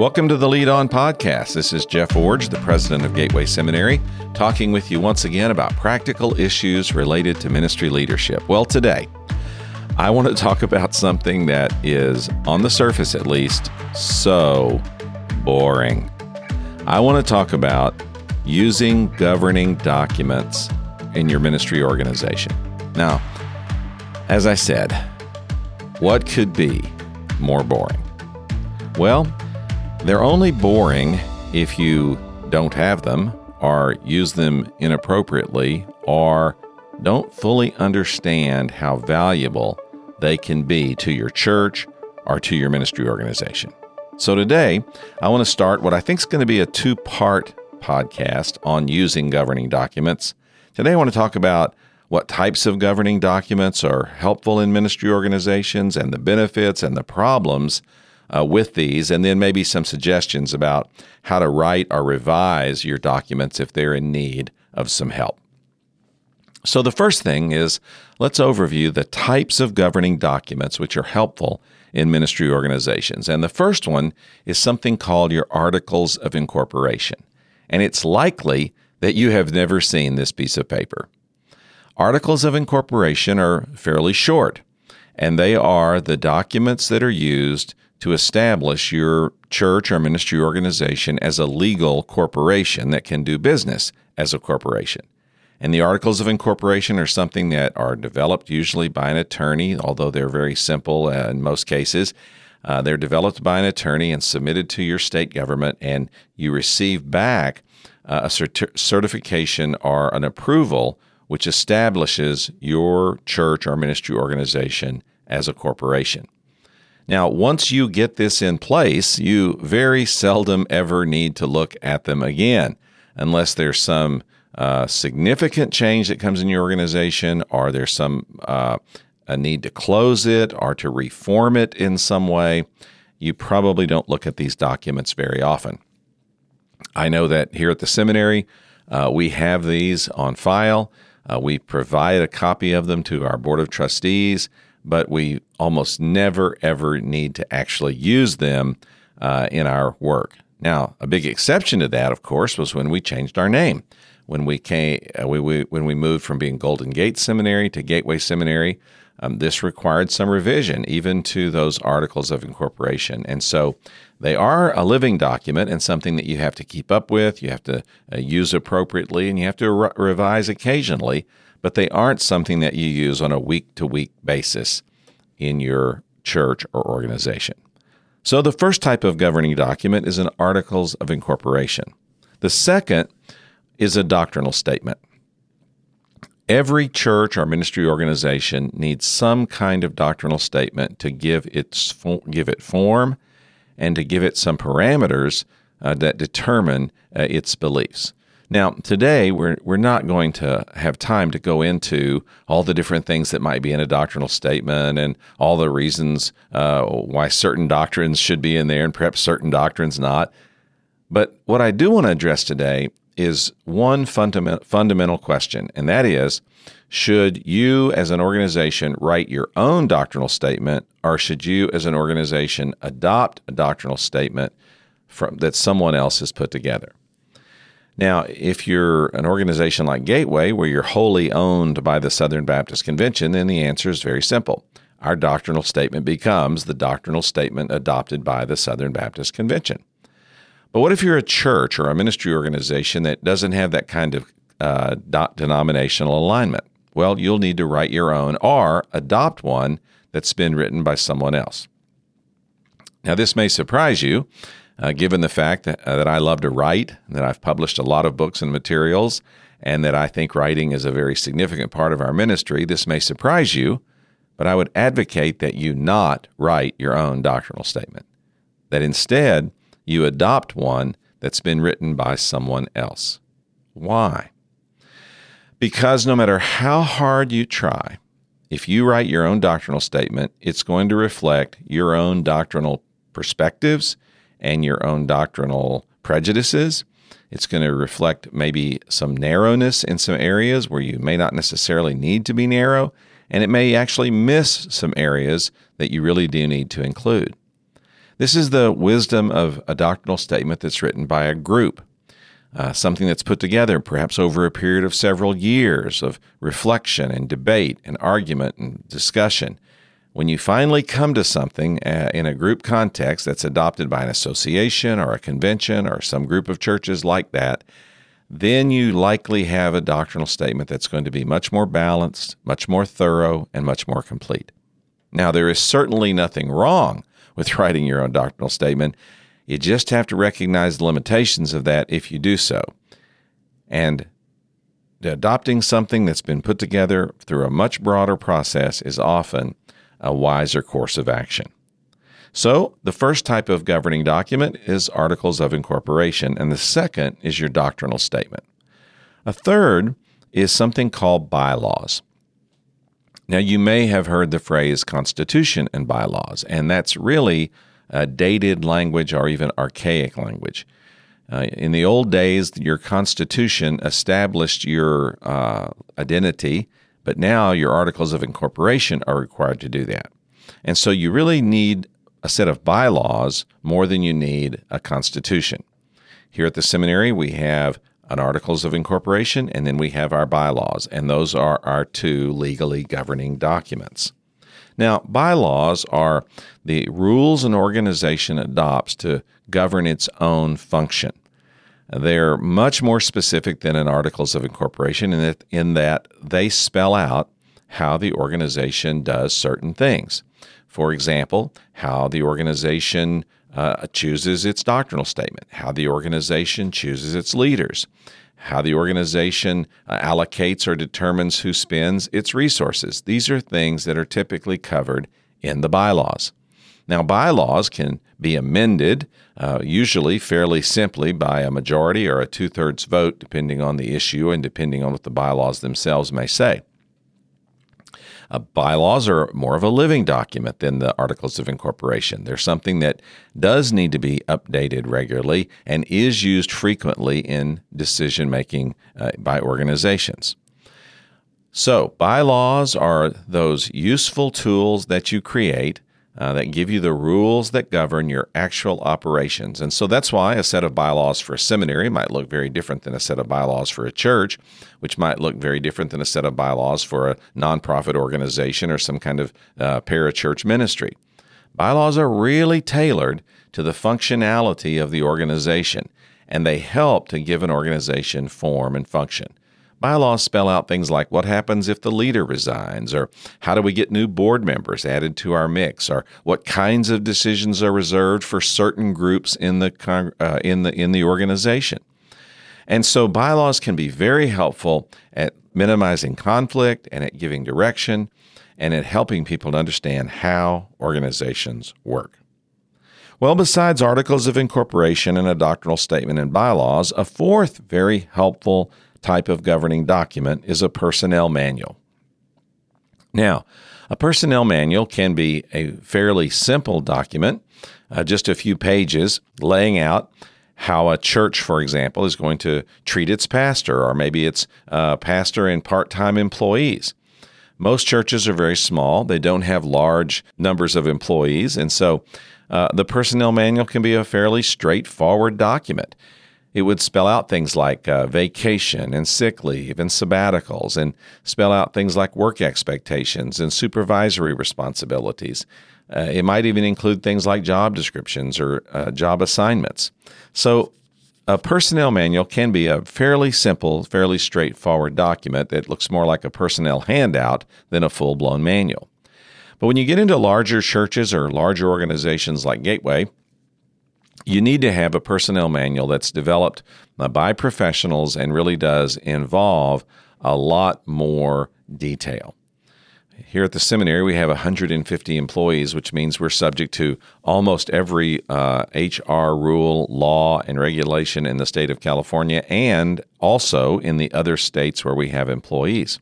Welcome to the Lead On Podcast. This is Jeff Iorg, the president of Gateway Seminary, talking with you once again about practical issues related to ministry leadership. Well, today, I want to talk about something that is, on the surface at least, so boring. I want to talk about using governing documents in your ministry organization. Now, as I said, what could be more boring? Well, they're only boring if you don't have them, or use them inappropriately, or don't fully understand how valuable they can be to your church or to your ministry organization. So, today, I want to start what I think is going to be a two part podcast on using governing documents. Today, I want to talk about what types of governing documents are helpful in ministry organizations and the benefits and the problems uh, with these, and then maybe some suggestions about how to write or revise your documents if they're in need of some help. So, the first thing is let's overview the types of governing documents which are helpful in ministry organizations. And the first one is something called your Articles of Incorporation. And it's likely that you have never seen this piece of paper. Articles of Incorporation are fairly short, and they are the documents that are used to establish your church or ministry organization as a legal corporation that can do business as a corporation. And the articles of incorporation are something that are developed usually by an attorney, although they're very simple in most cases. Uh, they're developed by an attorney and submitted to your state government, and you receive back uh, a cert- certification or an approval which establishes your church or ministry organization as a corporation. Now, once you get this in place, you very seldom ever need to look at them again unless there's some uh, significant change that comes in your organization or there's some uh, a need to close it or to reform it in some way. You probably don't look at these documents very often. I know that here at the seminary, uh, we have these on file. Uh, we provide a copy of them to our board of trustees but we almost never ever need to actually use them uh, in our work. Now, a big exception to that, of course, was when we changed our name. When we came, uh, we, we, when we moved from being Golden Gate Seminary to Gateway Seminary, um, this required some revision, even to those articles of incorporation. And so they are a living document and something that you have to keep up with, you have to uh, use appropriately, and you have to re- revise occasionally but they aren't something that you use on a week to week basis in your church or organization. So, the first type of governing document is an Articles of Incorporation. The second is a doctrinal statement. Every church or ministry organization needs some kind of doctrinal statement to give, its, give it form and to give it some parameters uh, that determine uh, its beliefs. Now, today we're we're not going to have time to go into all the different things that might be in a doctrinal statement and all the reasons uh, why certain doctrines should be in there and perhaps certain doctrines not. But what I do want to address today is one fundament, fundamental question, and that is should you as an organization write your own doctrinal statement, or should you as an organization adopt a doctrinal statement from, that someone else has put together? Now, if you're an organization like Gateway, where you're wholly owned by the Southern Baptist Convention, then the answer is very simple. Our doctrinal statement becomes the doctrinal statement adopted by the Southern Baptist Convention. But what if you're a church or a ministry organization that doesn't have that kind of uh, denominational alignment? Well, you'll need to write your own or adopt one that's been written by someone else. Now, this may surprise you uh, given the fact that, uh, that I love to write, that I've published a lot of books and materials, and that I think writing is a very significant part of our ministry, this may surprise you, but I would advocate that you not write your own doctrinal statement, that instead you adopt one that's been written by someone else. Why? Because no matter how hard you try, if you write your own doctrinal statement, it's going to reflect your own doctrinal perspectives and your own doctrinal prejudices. It's going to reflect maybe some narrowness in some areas where you may not necessarily need to be narrow, and it may actually miss some areas that you really do need to include. This is the wisdom of a doctrinal statement that's written by a group, uh, something that's put together perhaps over a period of several years of reflection and debate and argument and discussion. When you finally come to something uh, in a group context that's adopted by an association or a convention or some group of churches like that, then you likely have a doctrinal statement that's going to be much more balanced, much more thorough, and much more complete. Now, there is certainly nothing wrong with writing your own doctrinal statement. You just have to recognize the limitations of that if you do so. And adopting something that's been put together through a much broader process is often a wiser course of action. So, the first type of governing document is Articles of Incorporation, and the second is your doctrinal statement. A third is something called bylaws. Now, you may have heard the phrase constitution and bylaws, and that's really a dated language or even archaic language. Uh, in the old days, your constitution established your uh, identity, but now your articles of incorporation are required to do that. And so you really need a set of bylaws more than you need a constitution. Here at the seminary, we have an Articles of Incorporation, and then we have our bylaws, and those are our two legally governing documents. Now, bylaws are the rules an organization adopts to govern its own function. They're much more specific than an Articles of Incorporation in that, in that they spell out how the organization does certain things. For example, how the organization uh, chooses its doctrinal statement, how the organization chooses its leaders, how the organization uh, allocates or determines who spends its resources. These are things that are typically covered in the bylaws. Now, bylaws can be amended, uh, usually fairly simply by a majority or a two thirds vote, depending on the issue and depending on what the bylaws themselves may say. Uh, bylaws are more of a living document than the Articles of Incorporation. They're something that does need to be updated regularly and is used frequently in decision making uh, by organizations. So, bylaws are those useful tools that you create uh, that give you the rules that govern your actual operations. And so that's why a set of bylaws for a seminary might look very different than a set of bylaws for a church, which might look very different than a set of bylaws for a nonprofit organization or some kind of uh, parachurch ministry. Bylaws are really tailored to the functionality of the organization, and they help to give an organization form and function. Bylaws spell out things like what happens if the leader resigns, or how do we get new board members added to our mix, or what kinds of decisions are reserved for certain groups in the uh, in the in the organization. And so bylaws can be very helpful at minimizing conflict and at giving direction and at helping people to understand how organizations work. Well, besides articles of incorporation and a doctrinal statement and bylaws, a fourth very helpful type of governing document is a personnel manual. Now, a personnel manual can be a fairly simple document, uh, just a few pages laying out how a church, for example, is going to treat its pastor, or maybe its uh, pastor and part time employees. Most churches are very small, they don't have large numbers of employees, and so uh, the personnel manual can be a fairly straightforward document. It would spell out things like uh, vacation and sick leave and sabbaticals, and spell out things like work expectations and supervisory responsibilities. Uh, it might even include things like job descriptions or uh, job assignments. So, a personnel manual can be a fairly simple, fairly straightforward document that looks more like a personnel handout than a full blown manual. But when you get into larger churches or larger organizations like Gateway, you need to have a personnel manual that's developed by professionals and really does involve a lot more detail. Here at the seminary, we have 150 employees, which means we're subject to almost every uh, HR rule, law, and regulation in the state of California and also in the other states where we have employees.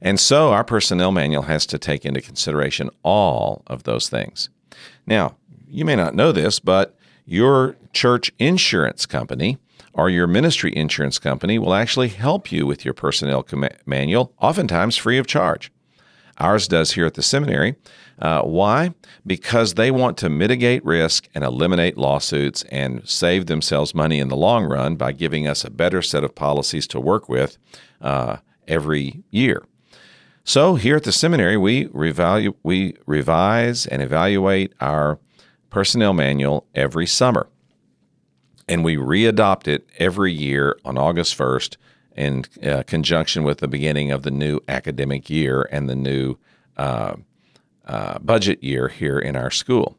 And so our personnel manual has to take into consideration all of those things. Now, you may not know this, but your church insurance company or your ministry insurance company will actually help you with your personnel com- manual, oftentimes free of charge. Ours does here at the seminary. Uh, why? Because they want to mitigate risk and eliminate lawsuits and save themselves money in the long run by giving us a better set of policies to work with uh, every year. So here at the seminary, we, revalu- we revise and evaluate our personnel manual every summer. And we readopt it every year on August 1st in uh, conjunction with the beginning of the new academic year and the new uh, uh, budget year here in our school.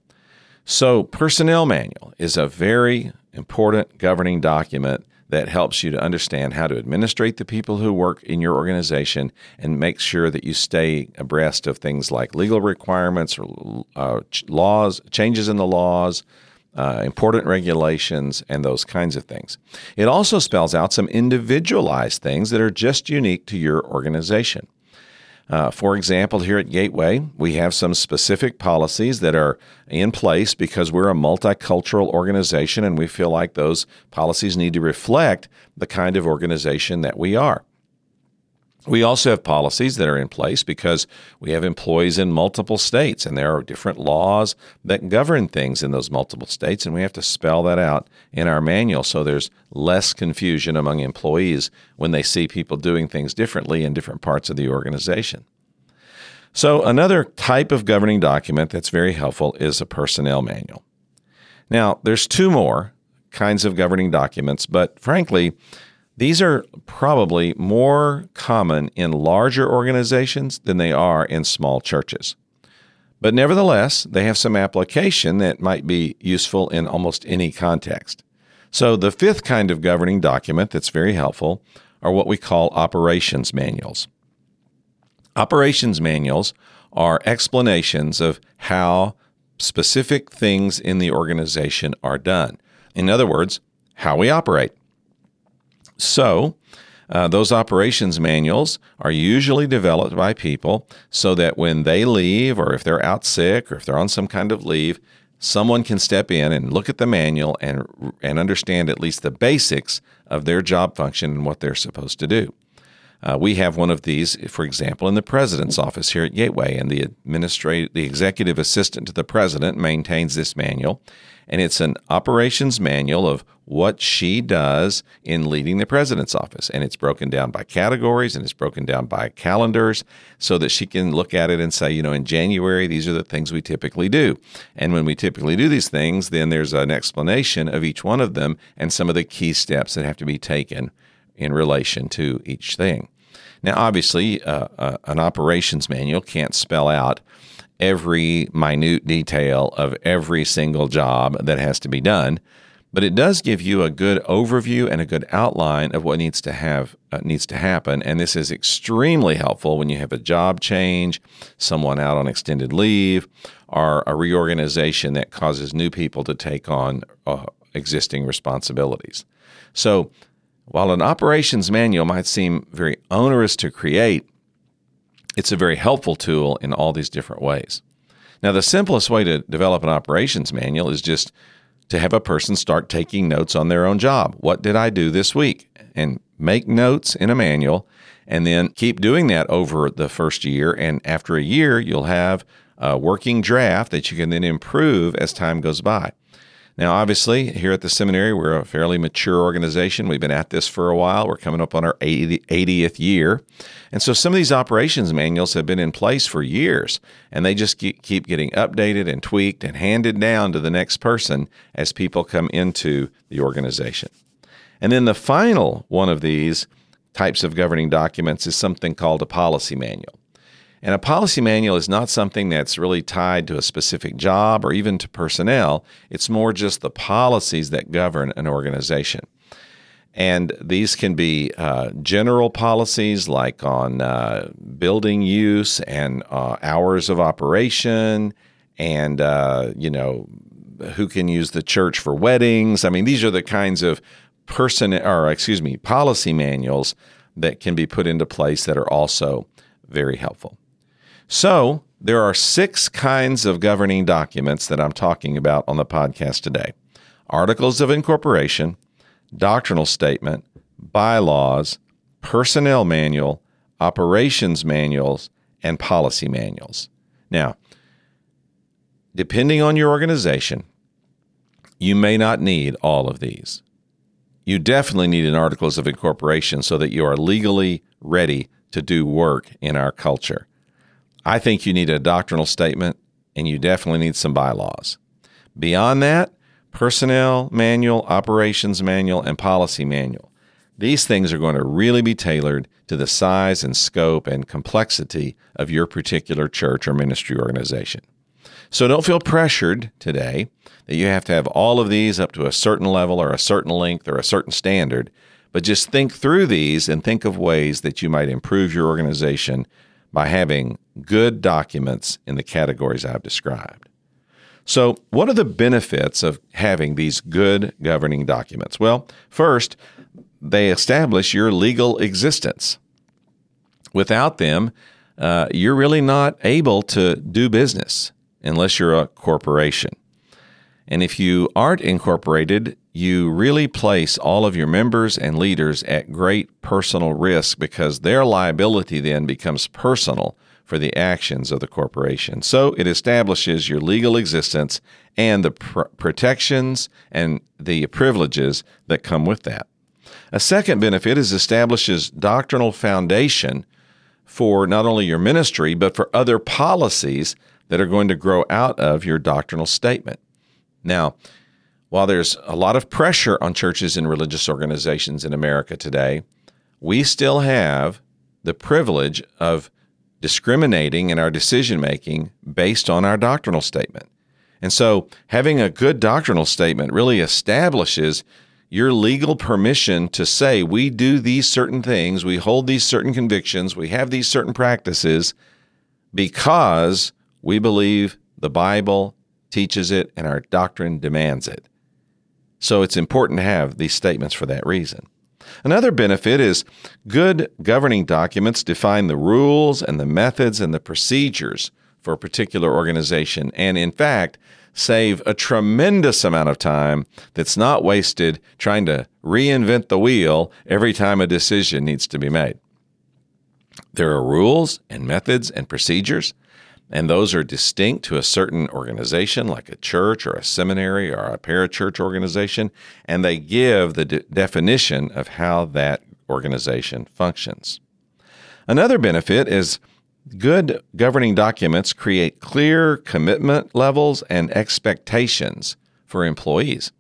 So, personnel manual is a very important governing document that helps you to understand how to administrate the people who work in your organization and make sure that you stay abreast of things like legal requirements or uh, laws, changes in the laws, uh, important regulations, and those kinds of things. It also spells out some individualized things that are just unique to your organization. Uh, for example, here at Gateway, we have some specific policies that are in place because we're a multicultural organization and we feel like those policies need to reflect the kind of organization that we are. We also have policies that are in place because we have employees in multiple states and there are different laws that govern things in those multiple states, and we have to spell that out in our manual so there's less confusion among employees when they see people doing things differently in different parts of the organization. So, another type of governing document that's very helpful is a personnel manual. Now, there's two more kinds of governing documents, but frankly, these are probably more common in larger organizations than they are in small churches. But nevertheless, they have some application that might be useful in almost any context. So, the fifth kind of governing document that's very helpful are what we call operations manuals. Operations manuals are explanations of how specific things in the organization are done. In other words, how we operate. So, uh, those operations manuals are usually developed by people so that when they leave, or if they're out sick, or if they're on some kind of leave, someone can step in and look at the manual and, and understand at least the basics of their job function and what they're supposed to do. Uh, we have one of these, for example, in the president's office here at Gateway, and the administrative, the executive assistant to the president maintains this manual, and it's an operations manual of what she does in leading the president's office, and it's broken down by categories and it's broken down by calendars, so that she can look at it and say, you know, in January these are the things we typically do, and when we typically do these things, then there's an explanation of each one of them and some of the key steps that have to be taken in relation to each thing. Now, obviously, uh, uh, an operations manual can't spell out every minute detail of every single job that has to be done, but it does give you a good overview and a good outline of what needs to have uh, needs to happen. And this is extremely helpful when you have a job change, someone out on extended leave, or a reorganization that causes new people to take on uh, existing responsibilities. So while an operations manual might seem very onerous to create, it's a very helpful tool in all these different ways. Now, the simplest way to develop an operations manual is just to have a person start taking notes on their own job. What did I do this week? And make notes in a manual and then keep doing that over the first year. And after a year, you'll have a working draft that you can then improve as time goes by. Now, obviously, here at the seminary, we're a fairly mature organization. We've been at this for a while. We're coming up on our 80, 80th year. And so some of these operations manuals have been in place for years, and they just keep getting updated and tweaked and handed down to the next person as people come into the organization. And then the final one of these types of governing documents is something called a policy manual. And a policy manual is not something that's really tied to a specific job or even to personnel. It's more just the policies that govern an organization. And these can be uh, general policies like on uh, building use and uh, hours of operation and, uh, you know, who can use the church for weddings. I mean, these are the kinds of person or excuse me, policy manuals that can be put into place that are also very helpful. So, there are six kinds of governing documents that I'm talking about on the podcast today articles of incorporation, doctrinal statement, bylaws, personnel manual, operations manuals, and policy manuals. Now, depending on your organization, you may not need all of these. You definitely need an Articles of Incorporation so that you are legally ready to do work in our culture. I think you need a doctrinal statement and you definitely need some bylaws. Beyond that, personnel manual, operations manual, and policy manual. These things are going to really be tailored to the size and scope and complexity of your particular church or ministry organization. So don't feel pressured today that you have to have all of these up to a certain level or a certain length or a certain standard, but just think through these and think of ways that you might improve your organization by having good documents in the categories I've described. So, what are the benefits of having these good governing documents? Well, first, they establish your legal existence. Without them, uh, you're really not able to do business unless you're a corporation. And if you aren't incorporated, you really place all of your members and leaders at great personal risk because their liability then becomes personal for the actions of the corporation. So it establishes your legal existence and the pr- protections and the privileges that come with that. A second benefit is establishes doctrinal foundation for not only your ministry but for other policies that are going to grow out of your doctrinal statement. Now, while there's a lot of pressure on churches and religious organizations in America today, we still have the privilege of discriminating in our decision making based on our doctrinal statement. And so, having a good doctrinal statement really establishes your legal permission to say we do these certain things, we hold these certain convictions, we have these certain practices because we believe the Bible teaches it and our doctrine demands it. So it's important to have these statements for that reason. Another benefit is good governing documents define the rules and the methods and the procedures for a particular organization, and in fact, save a tremendous amount of time that's not wasted trying to reinvent the wheel every time a decision needs to be made. There are rules and methods and procedures, and those are distinct to a certain organization like a church or a seminary or a parachurch organization, and they give the de- definition of how that organization functions. Another benefit is Good governing documents create clear commitment levels and expectations for employees.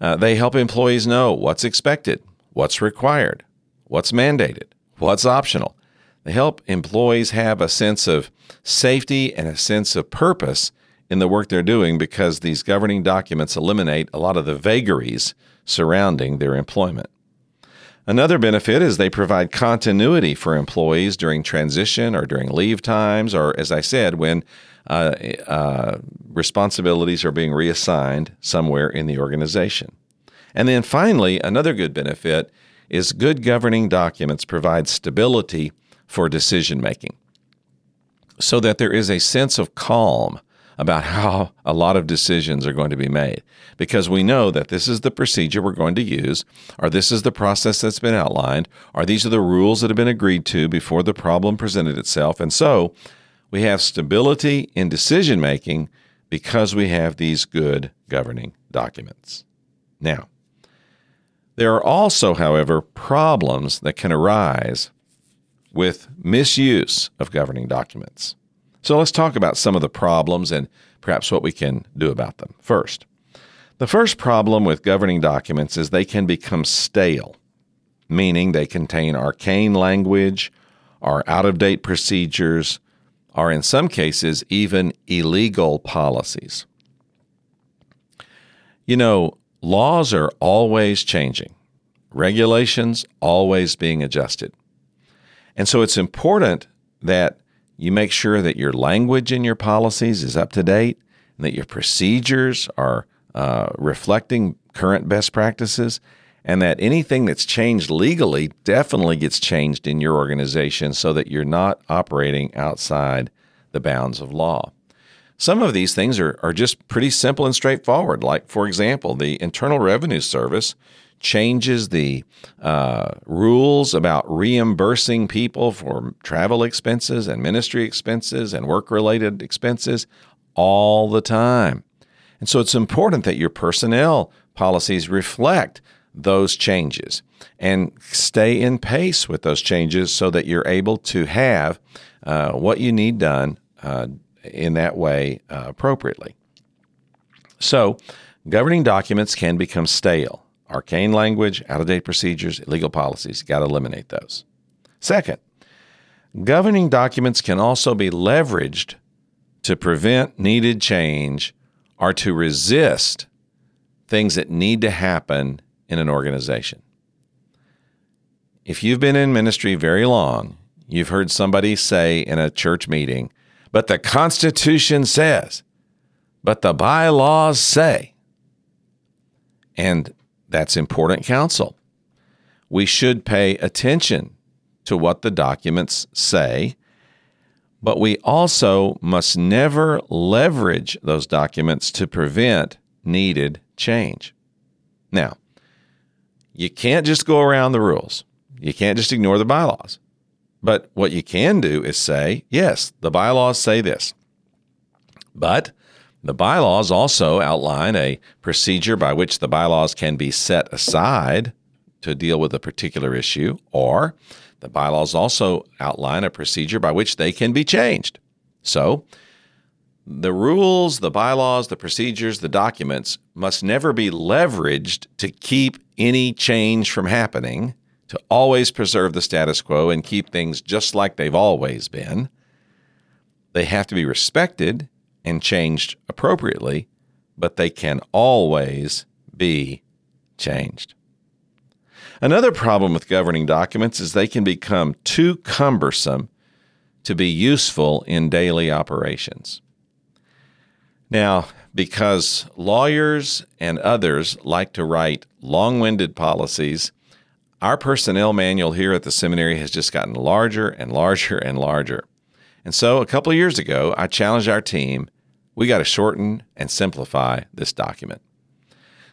Uh, they help employees know what's expected, what's required, what's mandated, what's optional. They help employees have a sense of safety and a sense of purpose in the work they're doing because these governing documents eliminate a lot of the vagaries surrounding their employment. Another benefit is they provide continuity for employees during transition or during leave times, or as I said, when uh, uh, responsibilities are being reassigned somewhere in the organization. And then finally, another good benefit is good governing documents provide stability for decision making so that there is a sense of calm about how a lot of decisions are going to be made because we know that this is the procedure we're going to use, or this is the process that's been outlined, or these are the rules that have been agreed to before the problem presented itself. And so we have stability in decision making because we have these good governing documents. Now, there are also, however, problems that can arise with misuse of governing documents. So let's talk about some of the problems and perhaps what we can do about them. First, the first problem with governing documents is they can become stale, meaning they contain arcane language, are out of date procedures, are in some cases even illegal policies. You know, laws are always changing, regulations always being adjusted. And so it's important that you make sure that your language in your policies is up to date and that your procedures are uh, reflecting current best practices and that anything that's changed legally definitely gets changed in your organization so that you're not operating outside the bounds of law. Some of these things are, are just pretty simple and straightforward. Like, for example, the Internal Revenue Service changes the uh, rules about reimbursing people for travel expenses and ministry expenses and work related expenses all the time. And so it's important that your personnel policies reflect those changes and stay in pace with those changes so that you're able to have uh, what you need done uh, in that way uh, appropriately. So, governing documents can become stale. Arcane language, out of date procedures, illegal policies, got to eliminate those. Second, governing documents can also be leveraged to prevent needed change or to resist things that need to happen in an organization. If you've been in ministry very long, you've heard somebody say in a church meeting, but the Constitution says, but the bylaws say. And that's important counsel. We should pay attention to what the documents say, but we also must never leverage those documents to prevent needed change. Now, you can't just go around the rules. You can't just ignore the bylaws. But what you can do is say, yes, the bylaws say this. But the bylaws also outline a procedure by which the bylaws can be set aside to deal with a particular issue, or the bylaws also outline a procedure by which they can be changed. So, the rules, the bylaws, the procedures, the documents must never be leveraged to keep any change from happening, to always preserve the status quo and keep things just like they've always been. They have to be respected and changed appropriately, but they can always be changed. Another problem with governing documents is they can become too cumbersome to be useful in daily operations. Now, because lawyers and others like to write long winded policies, our personnel manual here at the seminary has just gotten larger and larger and larger. And so a couple of years ago, I challenged our team we got to shorten and simplify this document.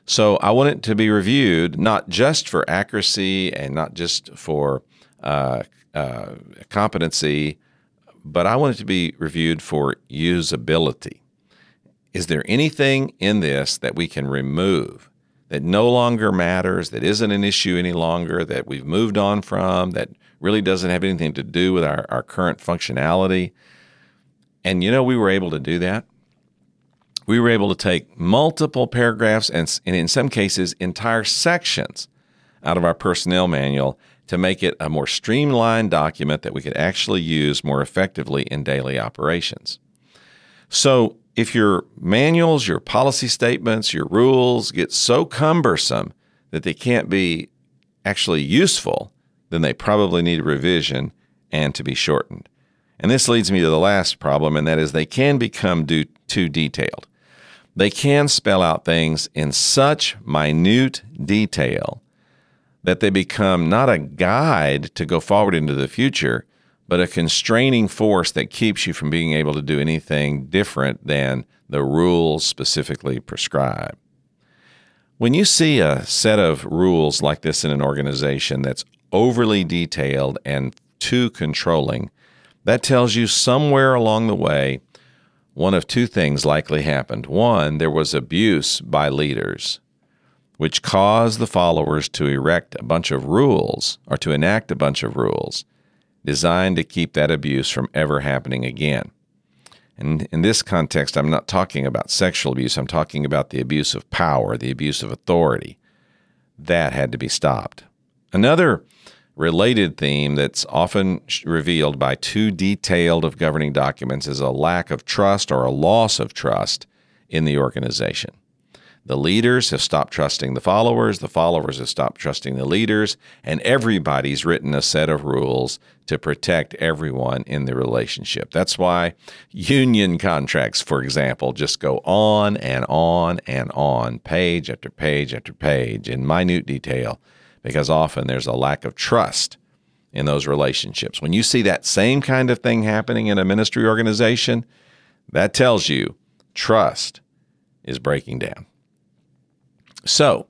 So I want it to be reviewed not just for accuracy and not just for uh, uh, competency, but I want it to be reviewed for usability. Is there anything in this that we can remove that no longer matters, that isn't an issue any longer, that we've moved on from, that really doesn't have anything to do with our, our current functionality? And you know, we were able to do that. We were able to take multiple paragraphs and, and in some cases, entire sections out of our personnel manual to make it a more streamlined document that we could actually use more effectively in daily operations. So, if your manuals, your policy statements, your rules get so cumbersome that they can't be actually useful, then they probably need revision and to be shortened. And this leads me to the last problem, and that is they can become do, too detailed. They can spell out things in such minute detail that they become not a guide to go forward into the future, but a constraining force that keeps you from being able to do anything different than the rules specifically prescribe. When you see a set of rules like this in an organization that's overly detailed and too controlling, that tells you somewhere along the way, one of two things likely happened. One, there was abuse by leaders, which caused the followers to erect a bunch of rules or to enact a bunch of rules designed to keep that abuse from ever happening again. And in this context, I'm not talking about sexual abuse, I'm talking about the abuse of power, the abuse of authority. That had to be stopped. Another related theme that's often revealed by too detailed of governing documents is a lack of trust or a loss of trust in the organization. The leaders have stopped trusting the followers, the followers have stopped trusting the leaders, and everybody's written a set of rules to protect everyone in the relationship. That's why union contracts, for example, just go on and on and on, page after page after page, in minute detail, because often there's a lack of trust in those relationships. When you see that same kind of thing happening in a ministry organization, That tells you trust is breaking down. So,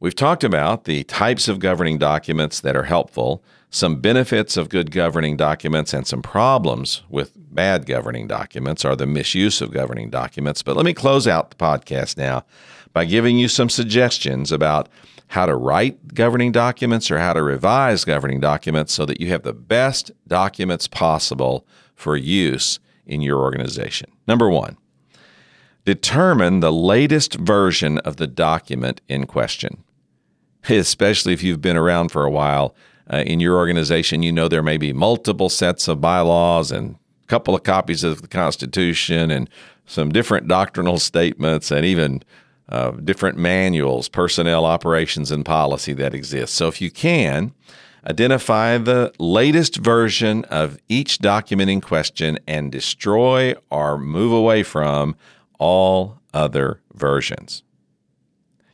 we've talked about the types of governing documents that are helpful, some benefits of good governing documents, and some problems with bad governing documents or the misuse of governing documents. But let me close out the podcast now by giving you some suggestions about how to write governing documents or how to revise governing documents so that you have the best documents possible for use in your organization. Number one, determine the latest version of the document in question. Especially if you've been around for a while uh, in your organization, you know there may be multiple sets of bylaws and a couple of copies of the Constitution and some different doctrinal statements and even uh, different manuals, personnel operations, and policy that exist. So if you can, identify the latest version of each document in question and destroy or move away from all other versions.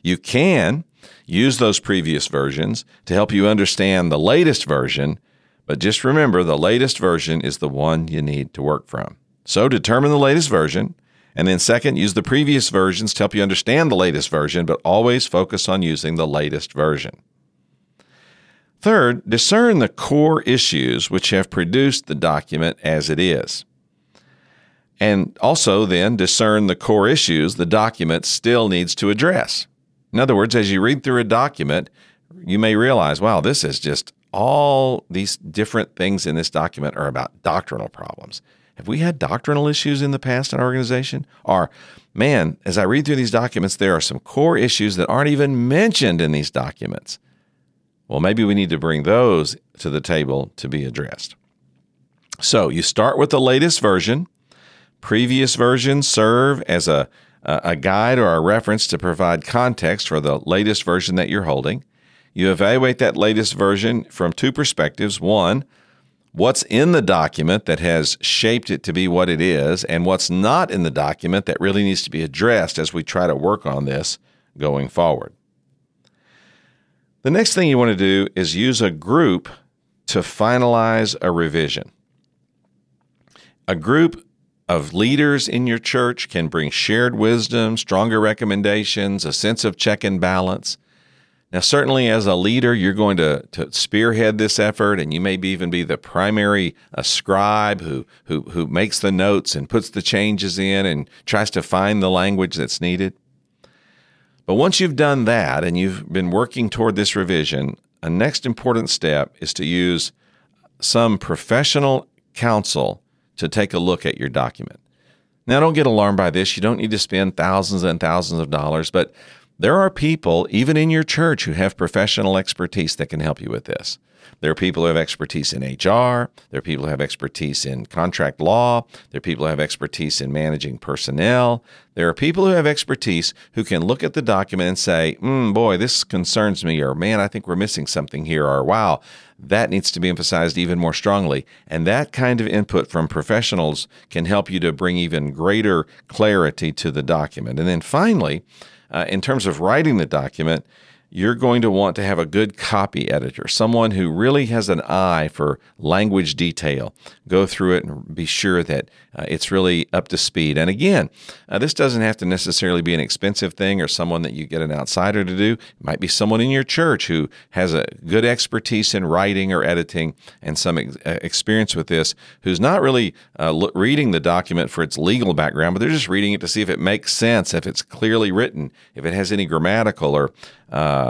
You can use those previous versions to help you understand the latest version, but just remember the latest version is the one you need to work from. So determine the latest version. And then, second, use the previous versions to help you understand the latest version, but always focus on using the latest version. Third, discern the core issues which have produced the document as it is. And also, then, discern the core issues the document still needs to address. In other words, as you read through a document, you may realize, wow, this is just all these different things in this document are about doctrinal problems. Have we had doctrinal issues in the past in our organization? Or, man, as I read through these documents, there are some core issues that aren't even mentioned in these documents. Well, maybe we need to bring those to the table to be addressed. So you start with the latest version. Previous versions serve as a, a guide or a reference to provide context for the latest version that you're holding. You evaluate that latest version from two perspectives. One, what's in the document that has shaped it to be what it is, and what's not in the document that really needs to be addressed as we try to work on this going forward. The next thing you want to do is use a group to finalize a revision. A group of leaders in your church can bring shared wisdom, stronger recommendations, a sense of check and balance. Now, certainly as a leader, you're going to, to spearhead this effort, and you may even be the primary scribe who, who, who makes the notes and puts the changes in and tries to find the language that's needed. But once you've done that and you've been working toward this revision, a next important step is to use some professional counsel to take a look at your document. Now, don't get alarmed by this. You don't need to spend thousands and thousands of dollars, but there are people, even in your church, who have professional expertise that can help you with this. There are people who have expertise in HR. There are people who have expertise in contract law. There are people who have expertise in managing personnel. There are people who have expertise who can look at the document and say, mm, boy, this concerns me, or man, I think we're missing something here, or wow, that needs to be emphasized even more strongly. And that kind of input from professionals can help you to bring even greater clarity to the document. And then finally, uh, in terms of writing the document, you're going to want to have a good copy editor, someone who really has an eye for language detail. Go through it and be sure that uh, it's really up to speed. And again, uh, this doesn't have to necessarily be an expensive thing or someone that you get an outsider to do. It might be someone in your church who has a good expertise in writing or editing and some ex- uh, experience with this, who's not really uh, reading the document for its legal background, but they're just reading it to see if it makes sense, if it's clearly written, if it has any grammatical or uh,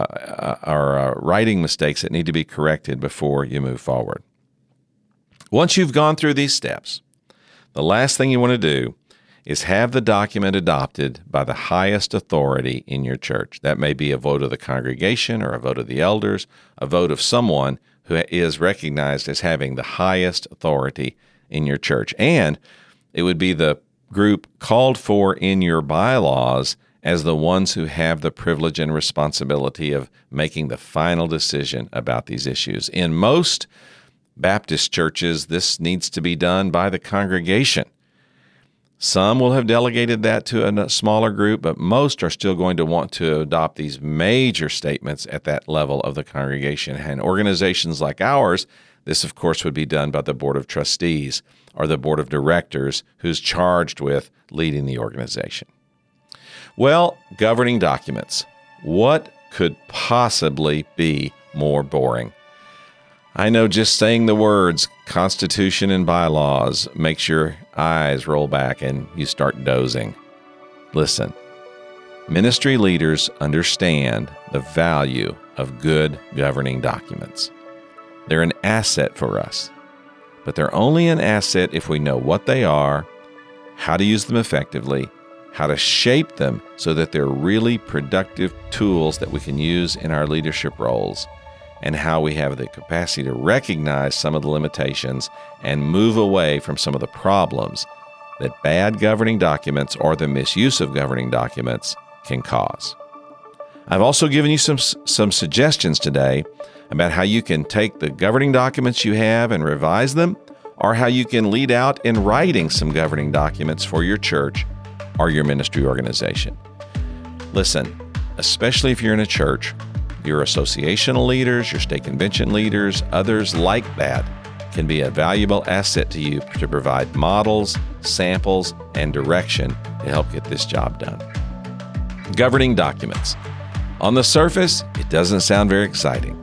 or uh, writing mistakes that need to be corrected before you move forward. Once you've gone through these steps, the last thing you want to do is have the document adopted by the highest authority in your church. That may be a vote of the congregation or a vote of the elders, a vote of someone who is recognized as having the highest authority in your church. And it would be the group called for in your bylaws as the ones who have the privilege and responsibility of making the final decision about these issues. In most Baptist churches, this needs to be done by the congregation. Some will have delegated that to a smaller group, but most are still going to want to adopt these major statements at that level of the congregation. And organizations like ours, this, of course, would be done by the Board of Trustees or the Board of Directors, who's charged with leading the organization. Well, governing documents. What could possibly be more boring? I know just saying the words Constitution and bylaws makes your eyes roll back and you start dozing. Listen, ministry leaders understand the value of good governing documents. They're an asset for us, but they're only an asset if we know what they are, how to use them effectively, how to shape them so that they're really productive tools that we can use in our leadership roles, and how we have the capacity to recognize some of the limitations and move away from some of the problems that bad governing documents or the misuse of governing documents can cause. I've also given you some, some suggestions today about how you can take the governing documents you have and revise them, or how you can lead out in writing some governing documents for your church or your ministry organization. Listen, especially if you're in a church, your associational leaders, your state convention leaders, others like that can be a valuable asset to you to provide models, samples, and direction to help get this job done. Governing documents. On the surface, it doesn't sound very exciting,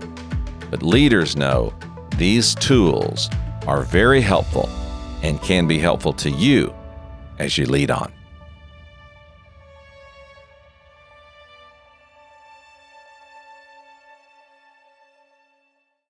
but leaders know these tools are very helpful and can be helpful to you as you lead on.